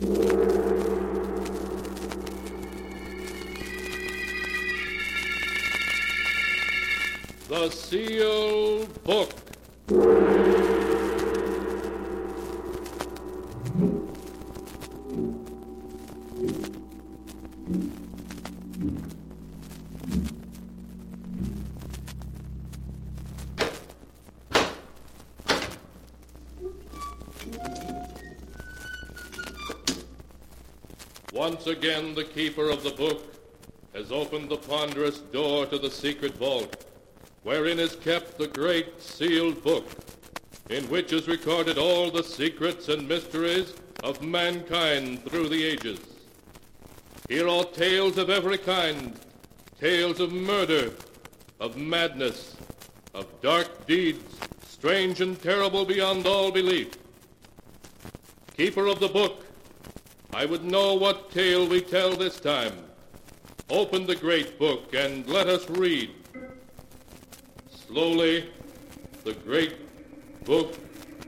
The Sealed Book. The keeper of the book has opened the ponderous door to the secret vault, wherein is kept the great sealed book, in which is recorded all the secrets and mysteries of mankind through the ages. Here are tales of every kind, tales of murder, of madness, of dark deeds, strange and terrible beyond all belief. Keeper of the book, I would know what tale we tell this time. Open the great book and let us read. Slowly, the great book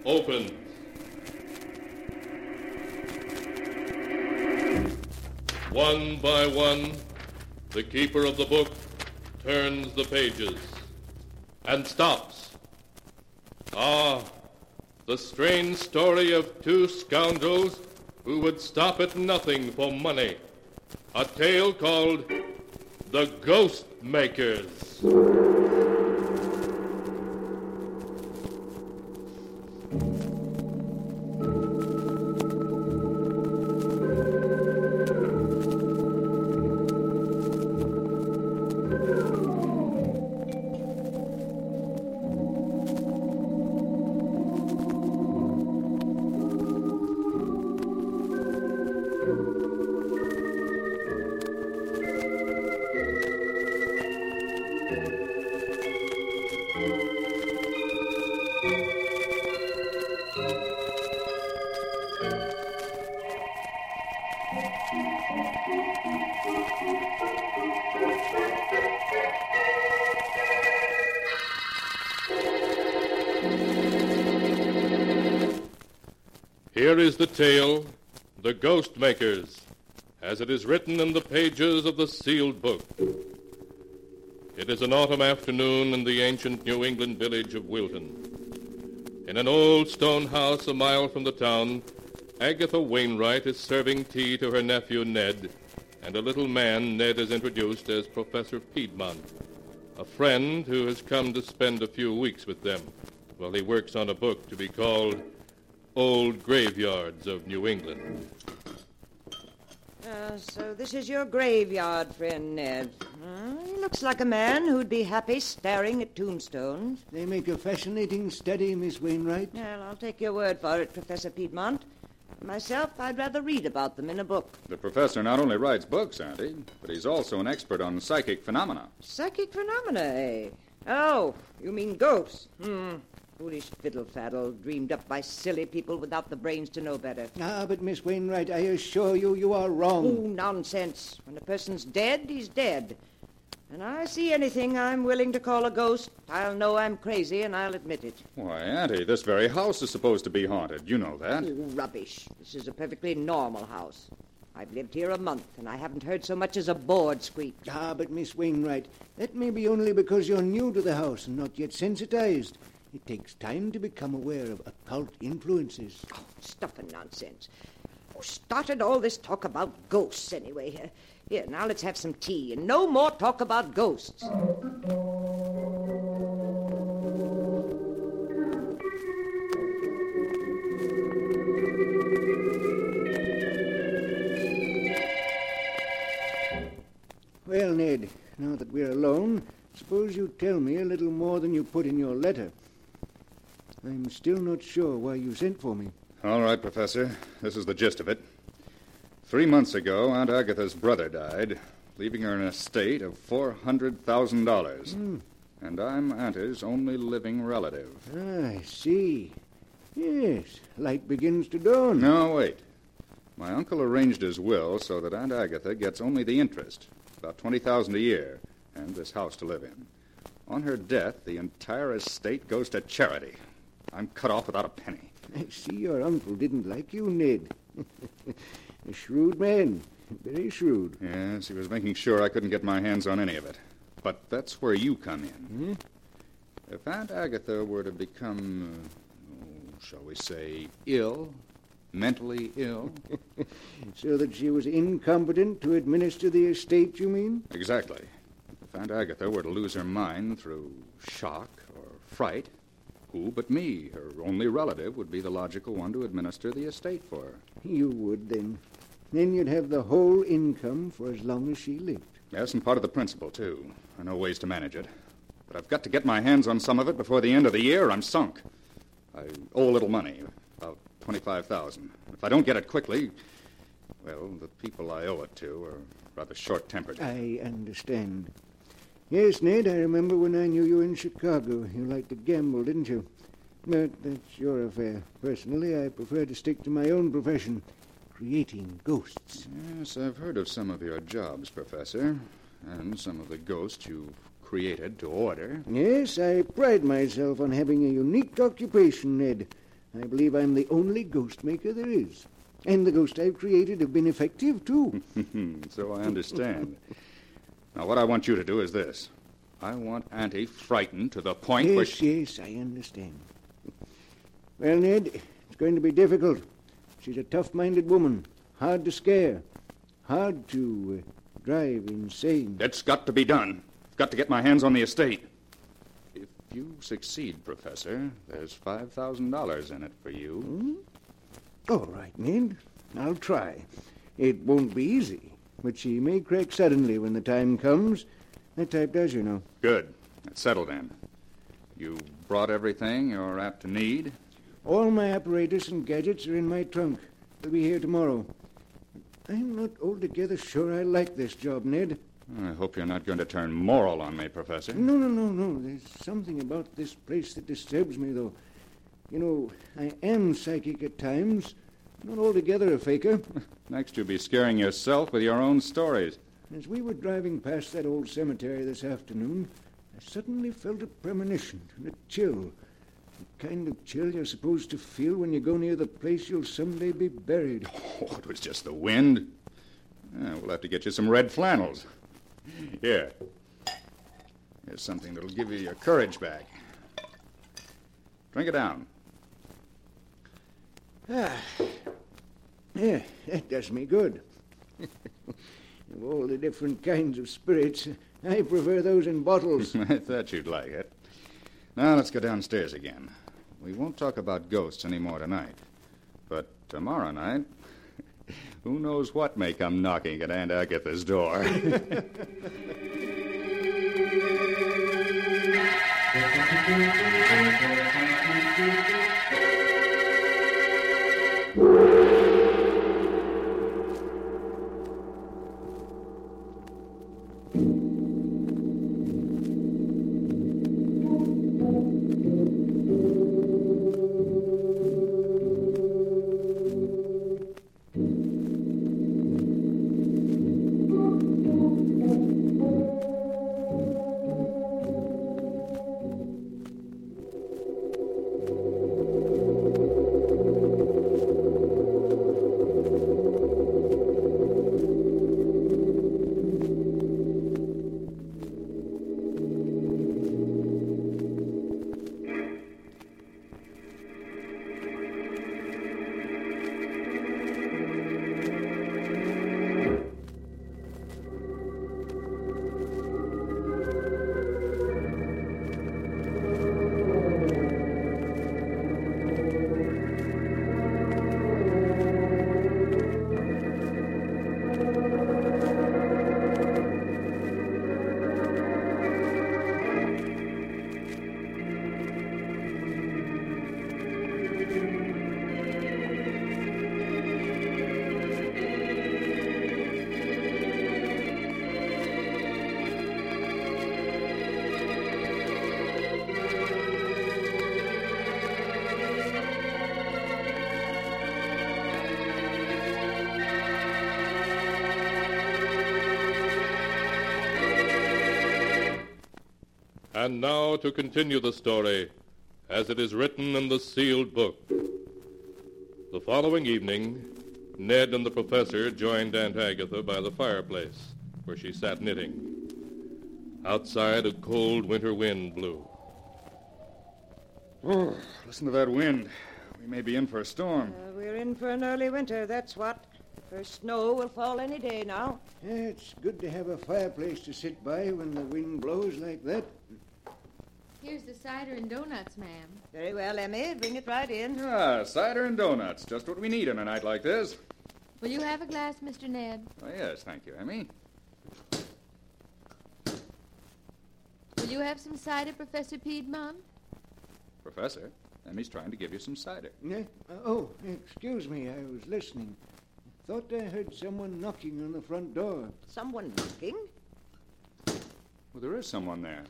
opens. One by one, the keeper of the book turns the pages and stops. Ah, the strange story of two scoundrels who would stop at nothing for money. A tale called The Ghost Makers. Is the tale, The Ghost Makers, as it is written in the pages of the sealed book. It is an autumn afternoon in the ancient New England village of Wilton. In an old stone house a mile from the town, Agatha Wainwright is serving tea to her nephew Ned and a little man Ned has introduced as Professor Piedmont, a friend who has come to spend a few weeks with them while he works on a book to be called Old Graveyards of New England. Uh, so this is your graveyard, friend Ned. Uh, he looks like a man who'd be happy staring at tombstones. They make a fascinating study, Miss Wainwright. Well, I'll take your word for it, Professor Piedmont. Myself, I'd rather read about them in a book. The professor not only writes books, Auntie, but he's also an expert on psychic phenomena. Psychic phenomena, eh? Oh, you mean ghosts? Hmm. Foolish fiddle faddle, dreamed up by silly people without the brains to know better. Ah, but Miss Wainwright, I assure you, you are wrong. Oh, wrong. nonsense. When a person's dead, he's dead. And I see anything I'm willing to call a ghost, I'll know I'm crazy and I'll admit it. Why, Auntie, this very house is supposed to be haunted. You know that. Oh, rubbish. This is a perfectly normal house. I've lived here a month, and I haven't heard so much as a board squeak. Ah, but Miss Wainwright, that may be only because you're new to the house and not yet sensitized. It takes time to become aware of occult influences. Oh, stuff and nonsense. Who started all this talk about ghosts, anyway? Here, here, now let's have some tea, and no more talk about ghosts. Well, Ned, now that we're alone, suppose you tell me a little more than you put in your letter. I'm still not sure why you sent for me. All right, Professor. This is the gist of it. Three months ago, Aunt Agatha's brother died, leaving her an estate of $400,000. And I'm Auntie's only living relative. Ah, I see. Yes, light begins to dawn. No, wait. My uncle arranged his will so that Aunt Agatha gets only the interest, about 20000 a year, and this house to live in. On her death, the entire estate goes to charity. I'm cut off without a penny. I see your uncle didn't like you, Ned. A shrewd man. Very shrewd. Yes, he was making sure I couldn't get my hands on any of it. But that's where you come in. Hmm? If Aunt Agatha were to become, uh, oh, shall we say, ill, mentally ill, So that she was incompetent to administer the estate, you mean? exactly. If Aunt Agatha were to lose her mind through shock or fright, who but me, her only relative, would be the logical one to administer the estate for her? You would, then. Then you'd have the whole income for as long as she lived. Yes, and part of the principal, too. I know ways to manage it. But I've got to get my hands on some of it before the end of the year, or I'm sunk. I owe a little money, about 25000 If I don't get it quickly, well, the people I owe it to are rather short-tempered. I understand. Yes, Ned, I remember when I knew you in Chicago. You liked to gamble, didn't you? But that's your affair. Personally, I prefer to stick to my own profession, creating ghosts. Yes, I've heard of some of your jobs, Professor, and some of the ghosts you've created to order. Yes, I pride myself on having a unique occupation, Ned. I believe I'm the only ghost maker there is. And the ghosts I've created have been effective, too. so I understand. now, what I want you to do is this. I want Auntie frightened to the point where yes, she... yes, I understand. Well, Ned, it's going to be difficult. She's a tough-minded woman, hard to scare, hard to uh, drive insane. It's got to be done. I've got to get my hands on the estate. If you succeed, Professor, there's $5,000 in it for you. All right, Ned. I'll try. It won't be easy, but she may crack suddenly when the time comes. That type does, you know. Good. That's settled then. You brought everything you're apt to need? All my apparatus and gadgets are in my trunk. They'll be here tomorrow. I'm not altogether sure I like this job, Ned. I hope you're not going to turn moral on me, Professor. No, no, no, no. There's something about this place that disturbs me, though. You know, I am psychic at times. Not altogether a faker. Next, you'll be scaring yourself with your own stories. As we were driving past that old cemetery this afternoon, I suddenly felt a premonition and a chill. The kind of chill you're supposed to feel when you go near the place you'll someday be buried. Oh, it was just the wind. Yeah, we'll have to get you some red flannels. Here. Here's something that'll give you your courage back. Drink it down. Ah. Yeah, that does me good. of all the different kinds of spirits, I prefer those in bottles. I thought you'd like it. Now let's go downstairs again. We won't talk about ghosts any more tonight. But tomorrow night, who knows what may come knocking at Aunt Agatha's door. And now to continue the story as it is written in the sealed book. The following evening, Ned and the professor joined Aunt Agatha by the fireplace, where she sat knitting. Outside, a cold winter wind blew. Oh, listen to that wind. We may be in for a storm. Uh, we're in for an early winter, that's what. The first snow will fall any day now. Yeah, it's good to have a fireplace to sit by when the wind blows like that. Here's the cider and donuts, ma'am. Very well, Emmy. Bring it right in. Ah, cider and donuts. Just what we need on a night like this. Will you have a glass, Mr. Ned? Oh, yes, thank you, Emmy. Will you have some cider, Professor Piedmont? Professor, Emmy's trying to give you some cider. Yeah? Uh, oh, excuse me. I was listening. Thought I heard someone knocking on the front door. Someone knocking? Well, there is someone there.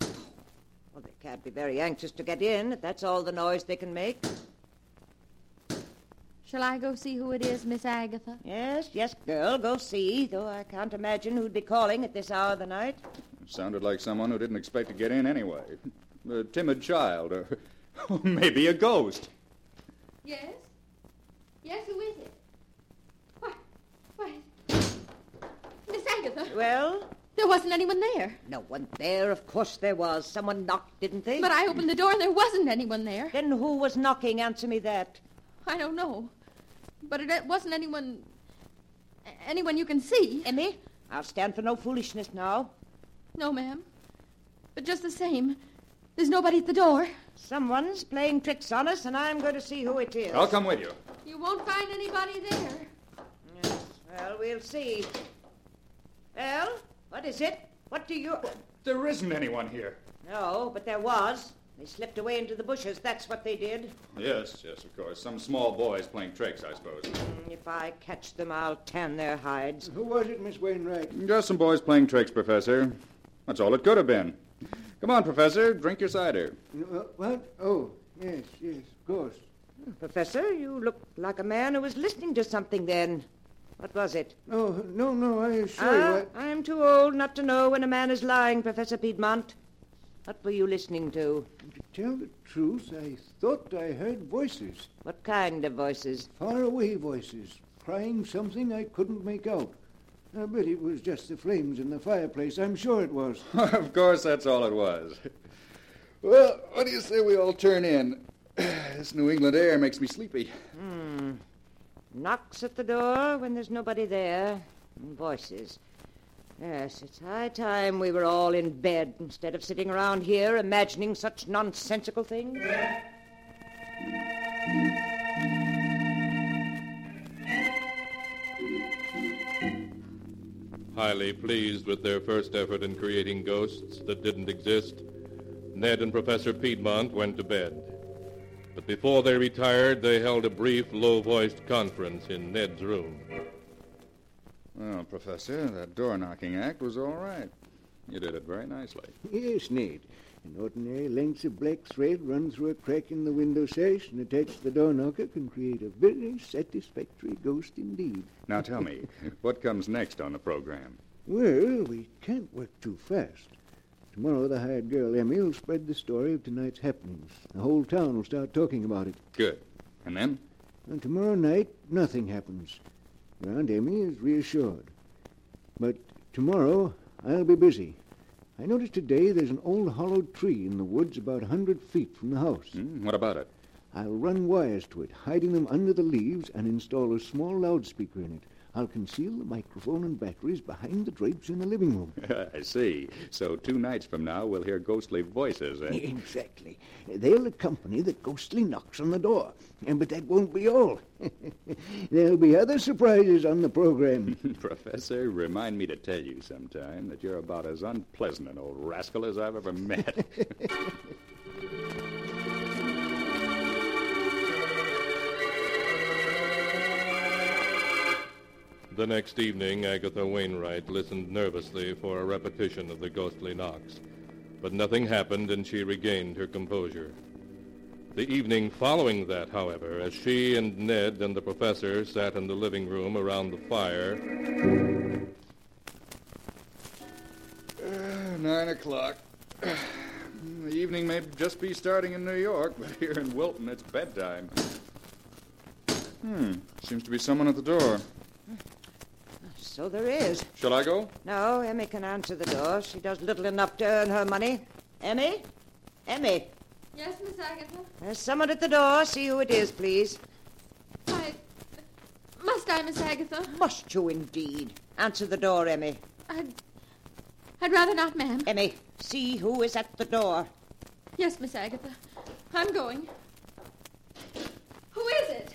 Well, they can't be very anxious to get in if that's all the noise they can make. Shall I go see who it is, Miss Agatha? Yes, yes, girl, go see, though I can't imagine who'd be calling at this hour of the night. Sounded like someone who didn't expect to get in anyway. A timid child, or maybe a ghost. Yes? Yes, who is it? Why, why, Miss Agatha, Well, there wasn't anyone there. no one there. Of course there was. Someone knocked, didn't they? But I opened the door and there wasn't anyone there. Then who was knocking? Answer me that. I don't know. But it wasn't anyone. anyone you can see. Emmy, I'll stand for no foolishness now. No, ma'am. But just the same, there's nobody at the door. Someone's playing tricks on us, and I'm going to see who it is. I'll come with you. You won't find anybody there. Yes, well, we'll see. Well, what is it? What do you... There isn't anyone here. No, but there was. They slipped away into the bushes. That's what they did. Yes, yes, of course. Some small boys playing tricks, I suppose. Mm, If I catch them, I'll tan their hides. Who was it, Miss Wainwright? Just some boys playing tricks, Professor. That's all it could have been. Come on, Professor. Drink your cider. Uh, what? Oh, yes, yes, of course. Professor, you look like a man who was listening to something then. What was it? Oh, no, no, I assure you. Ah, I'm too old not to know when a man is lying, Professor Piedmont. What were you listening to? To tell the truth, I thought I heard voices. What kind of voices? Far away voices, crying something I couldn't make out. I bet it was just the flames in the fireplace. I'm sure it was. of course, that's all it was. Well, what do you say we all turn in? This New England air makes me sleepy. Hmm. Knocks at the door when there's nobody there. And voices. Yes, it's high time we were all in bed instead of sitting around here imagining such nonsensical things. Highly pleased with their first effort in creating ghosts that didn't exist, Ned and Professor Piedmont went to bed. But before they retired, they held a brief, low-voiced conference in Ned's room. Well, Professor, that door knocking act was all right. You did it very nicely. Yes, Ned. An ordinary lengths of black thread run through a crack in the window sash and attached to the door knocker can create a very satisfactory ghost indeed. Now tell me, what comes next on the program? Well, we can't work too fast. Tomorrow, the hired girl, Emmy, will spread the story of tonight's happenings. The whole town will start talking about it. Good. And then? And tomorrow night, nothing happens. Your Aunt Emmy is reassured. But tomorrow, I'll be busy. I noticed today there's an old hollowed tree in the woods about a hundred feet from the house. Hmm, what about it? I'll run wires to it, hiding them under the leaves, and install a small loudspeaker in it. I'll conceal the microphone and batteries behind the drapes in the living room. I see. So two nights from now, we'll hear ghostly voices, eh? Exactly. They'll accompany the ghostly knocks on the door. But that won't be all. There'll be other surprises on the program. Professor, remind me to tell you sometime that you're about as unpleasant an old rascal as I've ever met. The next evening, Agatha Wainwright listened nervously for a repetition of the ghostly knocks. But nothing happened, and she regained her composure. The evening following that, however, as she and Ned and the professor sat in the living room around the fire, Uh, Nine o'clock. The evening may just be starting in New York, but here in Wilton it's bedtime. Hmm, seems to be someone at the door. So there is. Shall I go? No, Emmy can answer the door. She does little enough to earn her money. Emmy? Emmy? Yes, Miss Agatha? There's someone at the door. See who it is, please. I. Must I, Miss Agatha? Must you indeed? Answer the door, Emmy. I'd. I'd rather not, ma'am. Emmy, see who is at the door. Yes, Miss Agatha. I'm going. Who is it?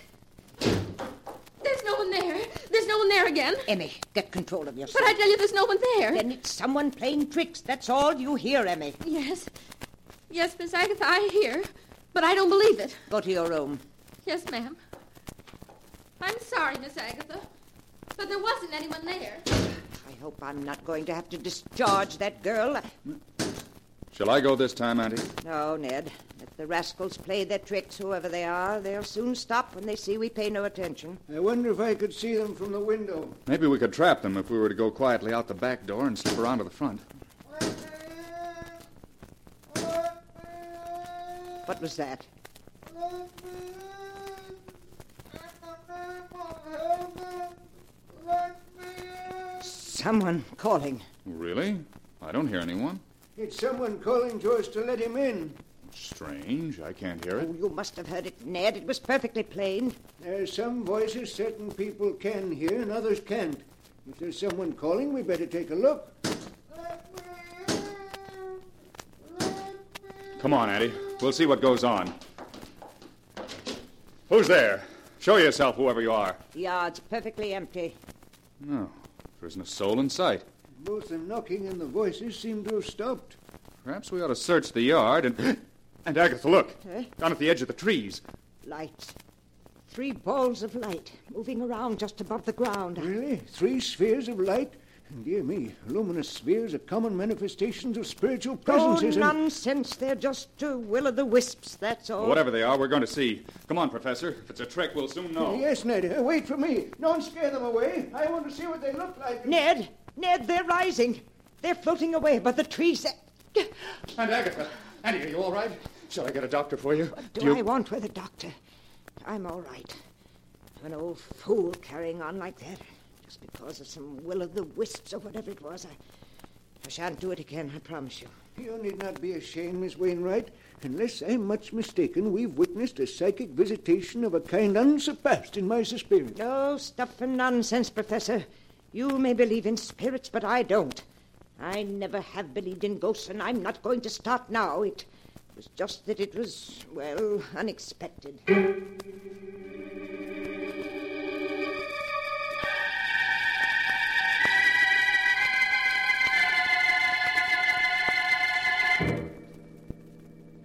There's no one there. There's no one there again. Emmy, get control of yourself. But I tell you, there's no one there. Then it's someone playing tricks. That's all you hear, Emmy. Yes. Yes, Miss Agatha, I hear. But I don't believe it. Go to your room. Yes, ma'am. I'm sorry, Miss Agatha. But there wasn't anyone there. I hope I'm not going to have to discharge that girl. Shall I go this time, Auntie? No, Ned. If the rascals play their tricks, whoever they are. They'll soon stop when they see we pay no attention. I wonder if I could see them from the window. Maybe we could trap them if we were to go quietly out the back door and slip around to the front. What was that? Someone calling. Really? I don't hear anyone. It's someone calling to us to let him in. Strange. I can't hear it. Oh, you must have heard it, Ned. It was perfectly plain. There's some voices certain people can hear and others can't. If there's someone calling, we better take a look. Come on, Auntie. We'll see what goes on. Who's there? Show yourself, whoever you are. The yard's perfectly empty. No, there isn't a soul in sight. Both the knocking and the voices seem to have stopped. Perhaps we ought to search the yard and. And Agatha, look! Eh? Down at the edge of the trees. Lights. Three balls of light moving around just above the ground. Really? Three spheres of light? Dear me, luminous spheres are common manifestations of spiritual Oh, presences. and- nonsense. They're just uh, will-o'-the-wisps, that's all. Whatever they are, we're going to see. Come on, Professor. If it's a trick, we'll soon know. Yes, Ned. uh, wait for me. Don't scare them away. I want to see what they look like. Ned! Ned, they're rising. They're floating away above the trees. And Agatha. Annie, are you all right? Shall I get a doctor for you? Do, I want with a doctor? I'm all right. An old fool carrying on like that. Just because of some will-o'-the-wisps or whatever it was. I, I shan't do it again, I promise you. You need not be ashamed, Miss Wainwright. Unless I'm much mistaken, we've witnessed a psychic visitation of a kind unsurpassed in my experience. No stuff and nonsense, Professor. You may believe in spirits, but I don't. I never have believed in ghosts, and I'm not going to start now. It was just that it was, well, unexpected.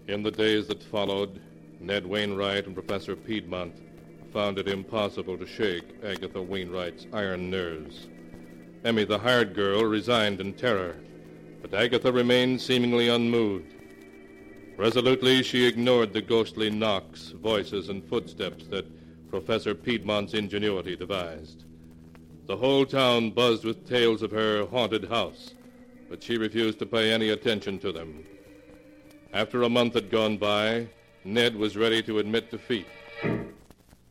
In the days that followed, Ned Wainwright and Professor Piedmont found it impossible to shake Agatha Wainwright's iron nerves. Emmy, the hired girl, resigned in terror, but Agatha remained seemingly unmoved. Resolutely, she ignored the ghostly knocks, voices, and footsteps that Professor Piedmont's ingenuity devised. The whole town buzzed with tales of her haunted house, but she refused to pay any attention to them. After a month had gone by, Ned was ready to admit defeat.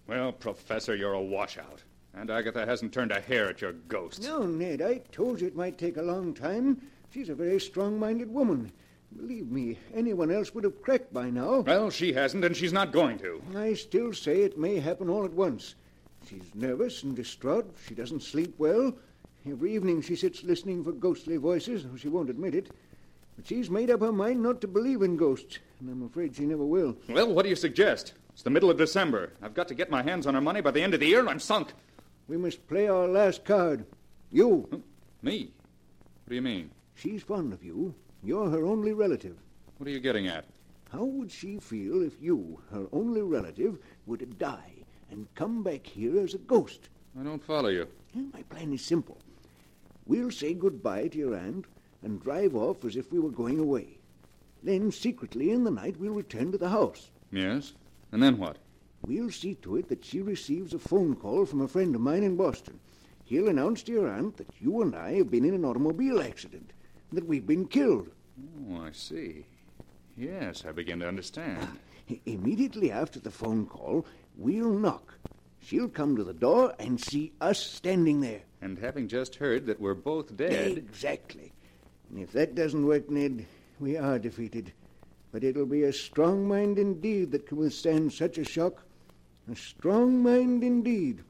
Well, Professor, you're a washout. And Agatha hasn't turned a hair at your ghost. No, Ned, I told you it might take a long time. She's a very strong-minded woman. Believe me, anyone else would have cracked by now. Well, she hasn't, and she's not going to. I still say it may happen all at once. She's nervous and distraught. She doesn't sleep well. Every evening she sits listening for ghostly voices, though she won't admit it. But she's made up her mind not to believe in ghosts, and I'm afraid she never will. Well, what do you suggest? It's the middle of December. I've got to get my hands on her money by the end of the year, and I'm sunk. We must play our last card. You. Hmm? Me? What do you mean? She's fond of you. You're her only relative. What are you getting at? How would she feel if you, her only relative, were to die and come back here as a ghost? I don't follow you. Well, My plan is simple. We'll say goodbye to your aunt and drive off as if we were going away. Then, secretly in the night, we'll return to the house. Yes? And then what? We'll see to it that she receives a phone call from a friend of mine in Boston. He'll announce to your aunt that you and I have been in an automobile accident, that we've been killed. Oh, I see. Yes, I begin to understand. Immediately after the phone call, we'll knock. She'll come to the door and see us standing there. And having just heard that we're both dead. Exactly. And if that doesn't work, Ned, we are defeated. But it'll be a strong mind indeed that can withstand such a shock. A strong mind indeed.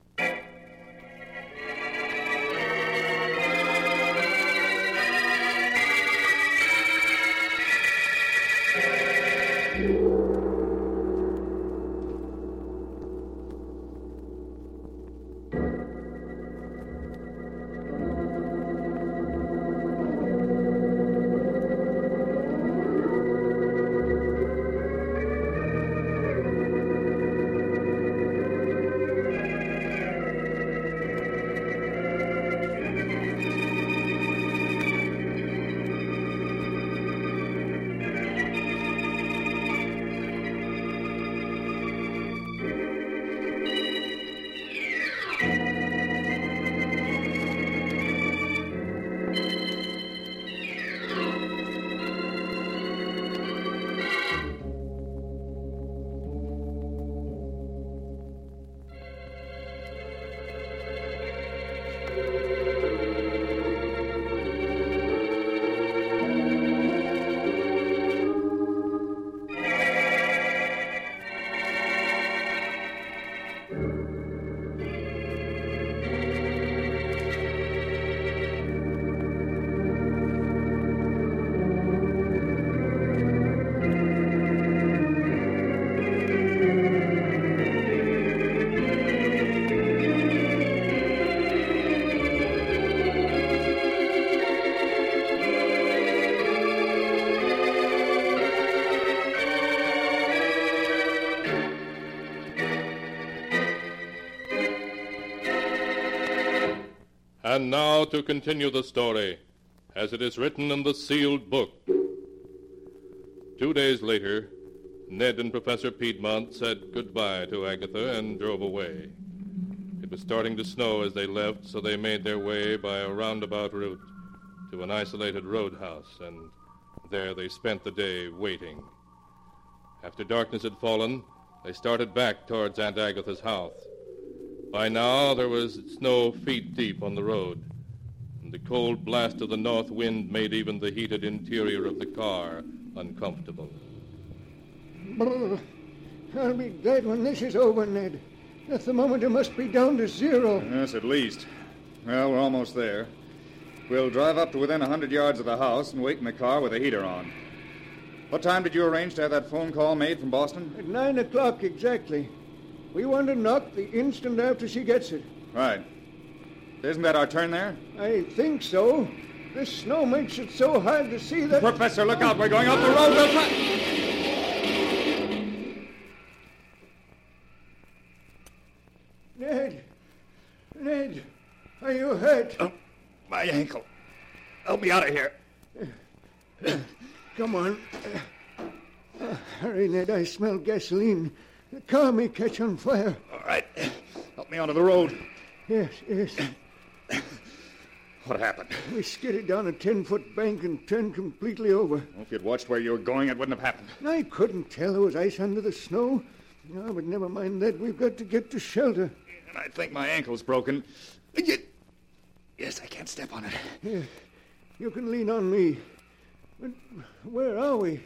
And now to continue the story, as it is written in the sealed book. Two days later, Ned and Professor Piedmont said goodbye to Agatha and drove away. It was starting to snow as they left, so they made their way by a roundabout route to an isolated roadhouse, and there they spent the day waiting. After darkness had fallen, they started back towards Aunt Agatha's house. By now, there was snow feet deep on the road, and the cold blast of the north wind made even the heated interior of the car uncomfortable. Brr. I'll be glad when this is over, Ned. The thermometer must be down to zero. Yes, at least. Well, we're almost there. We'll drive up to within a hundred yards of the house and wait in the car with the heater on. What time did you arrange to have that phone call made from Boston? At nine o'clock exactly. We want to knock the instant after she gets it. Right. Isn't that our turn there? I think so. This snow makes it so hard to see that. Professor, look out. We're going off the road. We'll try- Ned! Ned! Are you hurt? Oh, my ankle. Help me out of here. Come on. Uh, hurry, Ned. I smell gasoline. The car may catch on fire. All right. Help me onto the road. Yes, yes. What happened? We skidded down a ten-foot bank and turned completely over. Well, if you'd watched where you were going, it wouldn't have happened. I couldn't tell there was ice under the snow. No, but never mind that. We've got to get to shelter. And I think my ankle's broken. Yes, I can't step on it. Here, you can lean on me. But where are we?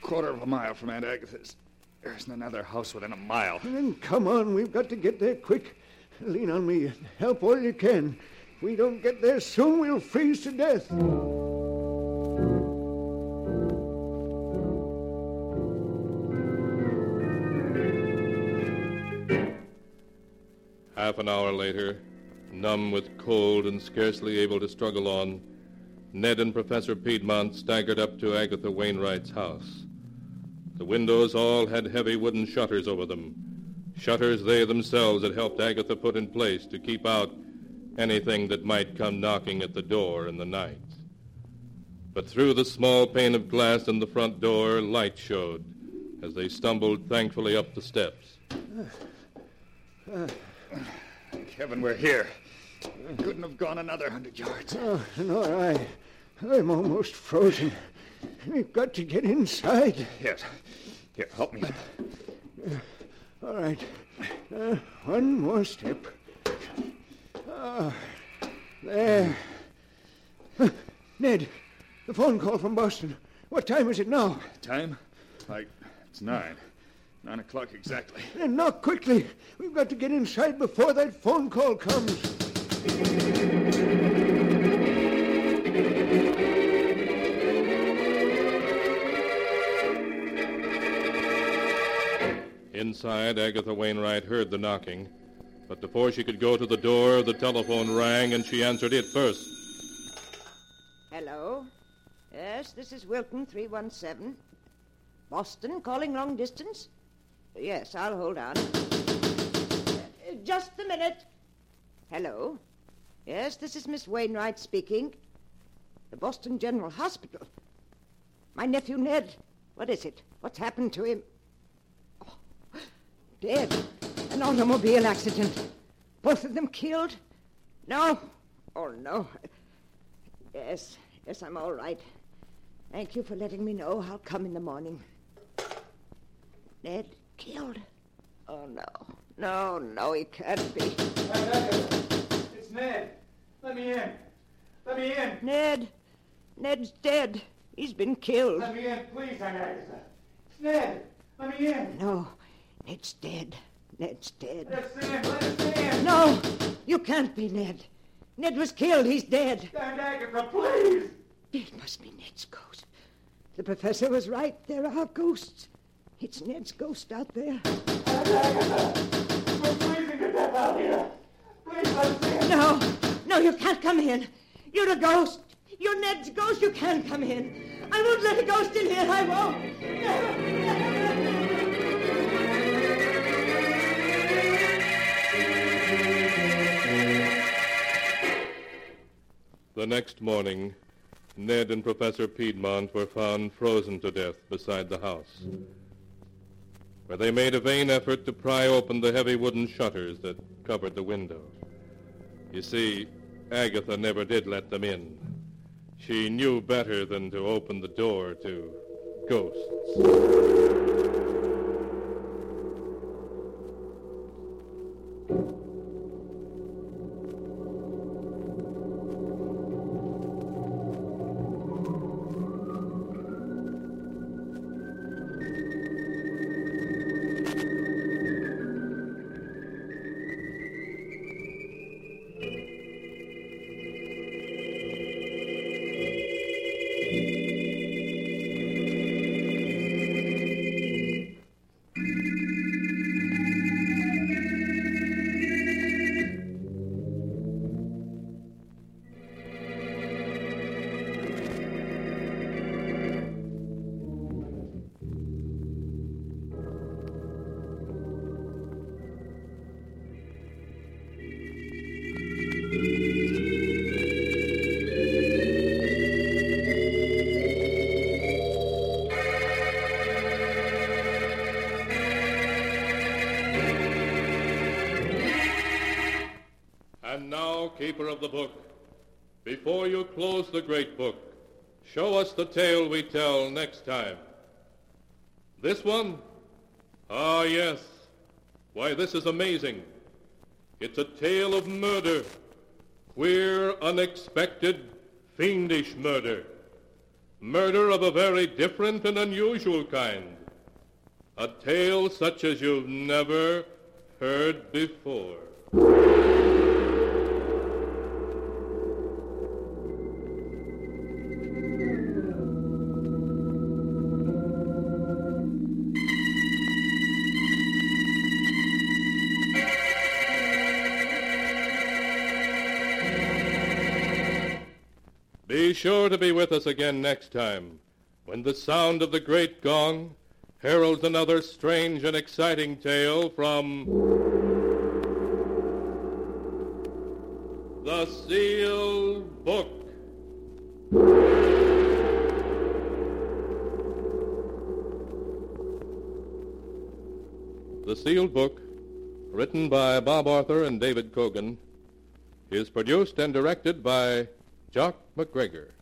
Quarter of a mile from Aunt Agatha's. There isn't another house within a mile. Then come on, we've got to get there quick. Lean on me and help all you can. If we don't get there soon, we'll freeze to death. Half an hour later, numb with cold and scarcely able to struggle on, Ned and Professor Piedmont staggered up to Agatha Wainwright's house. The windows all had heavy wooden shutters over them, shutters they themselves had helped Agatha put in place to keep out anything that might come knocking at the door in the night. But through the small pane of glass in the front door, light showed as they stumbled thankfully up the steps. Kevin, we're here. Couldn't have gone another hundred yards. Oh, nor I. I'm almost frozen. We've got to get inside. Yes. Here, help me. All right. Uh, one more step. Ah, there. Uh, Ned, the phone call from Boston. What time is it now? Time? Like, it's nine. Nine o'clock exactly. And knock quickly. We've got to get inside before that phone call comes. Inside, Agatha Wainwright heard the knocking, but before she could go to the door, the telephone rang and she answered it first. Hello? Yes, this is Wilton 317. Boston, calling long distance? Yes, I'll hold on. Uh, just a minute. Hello? Yes, this is Miss Wainwright speaking. The Boston General Hospital. My nephew Ned. What is it? What's happened to him? Dead. An automobile accident. Both of them killed? No. Oh, no. Yes, yes, I'm all right. Thank you for letting me know. I'll come in the morning. Ned killed? Oh, no. No, no, he can't be. It's Ned. Let me in. Let me in. Ned. Ned's dead. He's been killed. Let me in, please, Aunt Agatha. It's Ned. Let me in. No, Ned's dead. Ned's dead. Let us in. Let us in. No, you can't be Ned. Ned was killed. He's dead. Aunt Agatha, please. It must be Ned's ghost. The professor was right. There are ghosts. It's Ned's ghost out there. Agatha. We're freezing to death out here. Please let us in. No, no, you can't come in. You're a ghost. You're Ned's ghost. You can't come in. I won't let a ghost in here. I won't. Never, never. The next morning, Ned and Professor Piedmont were found frozen to death beside the house, where they made a vain effort to pry open the heavy wooden shutters that covered the window. You see, Agatha never did let them in. She knew better than to open the door to ghosts. Keeper of the book, before you close the great book, show us the tale we tell next time. This one? Ah, yes. Why, this is amazing. It's a tale of murder. Queer, unexpected, fiendish murder. Murder of a very different and unusual kind. A tale such as you've never heard before. Sure to be with us again next time when the sound of the great gong heralds another strange and exciting tale from the Sealed Book. The Sealed Book, written by Bob Arthur and David Kogan, is produced and directed by Jock MacGregor.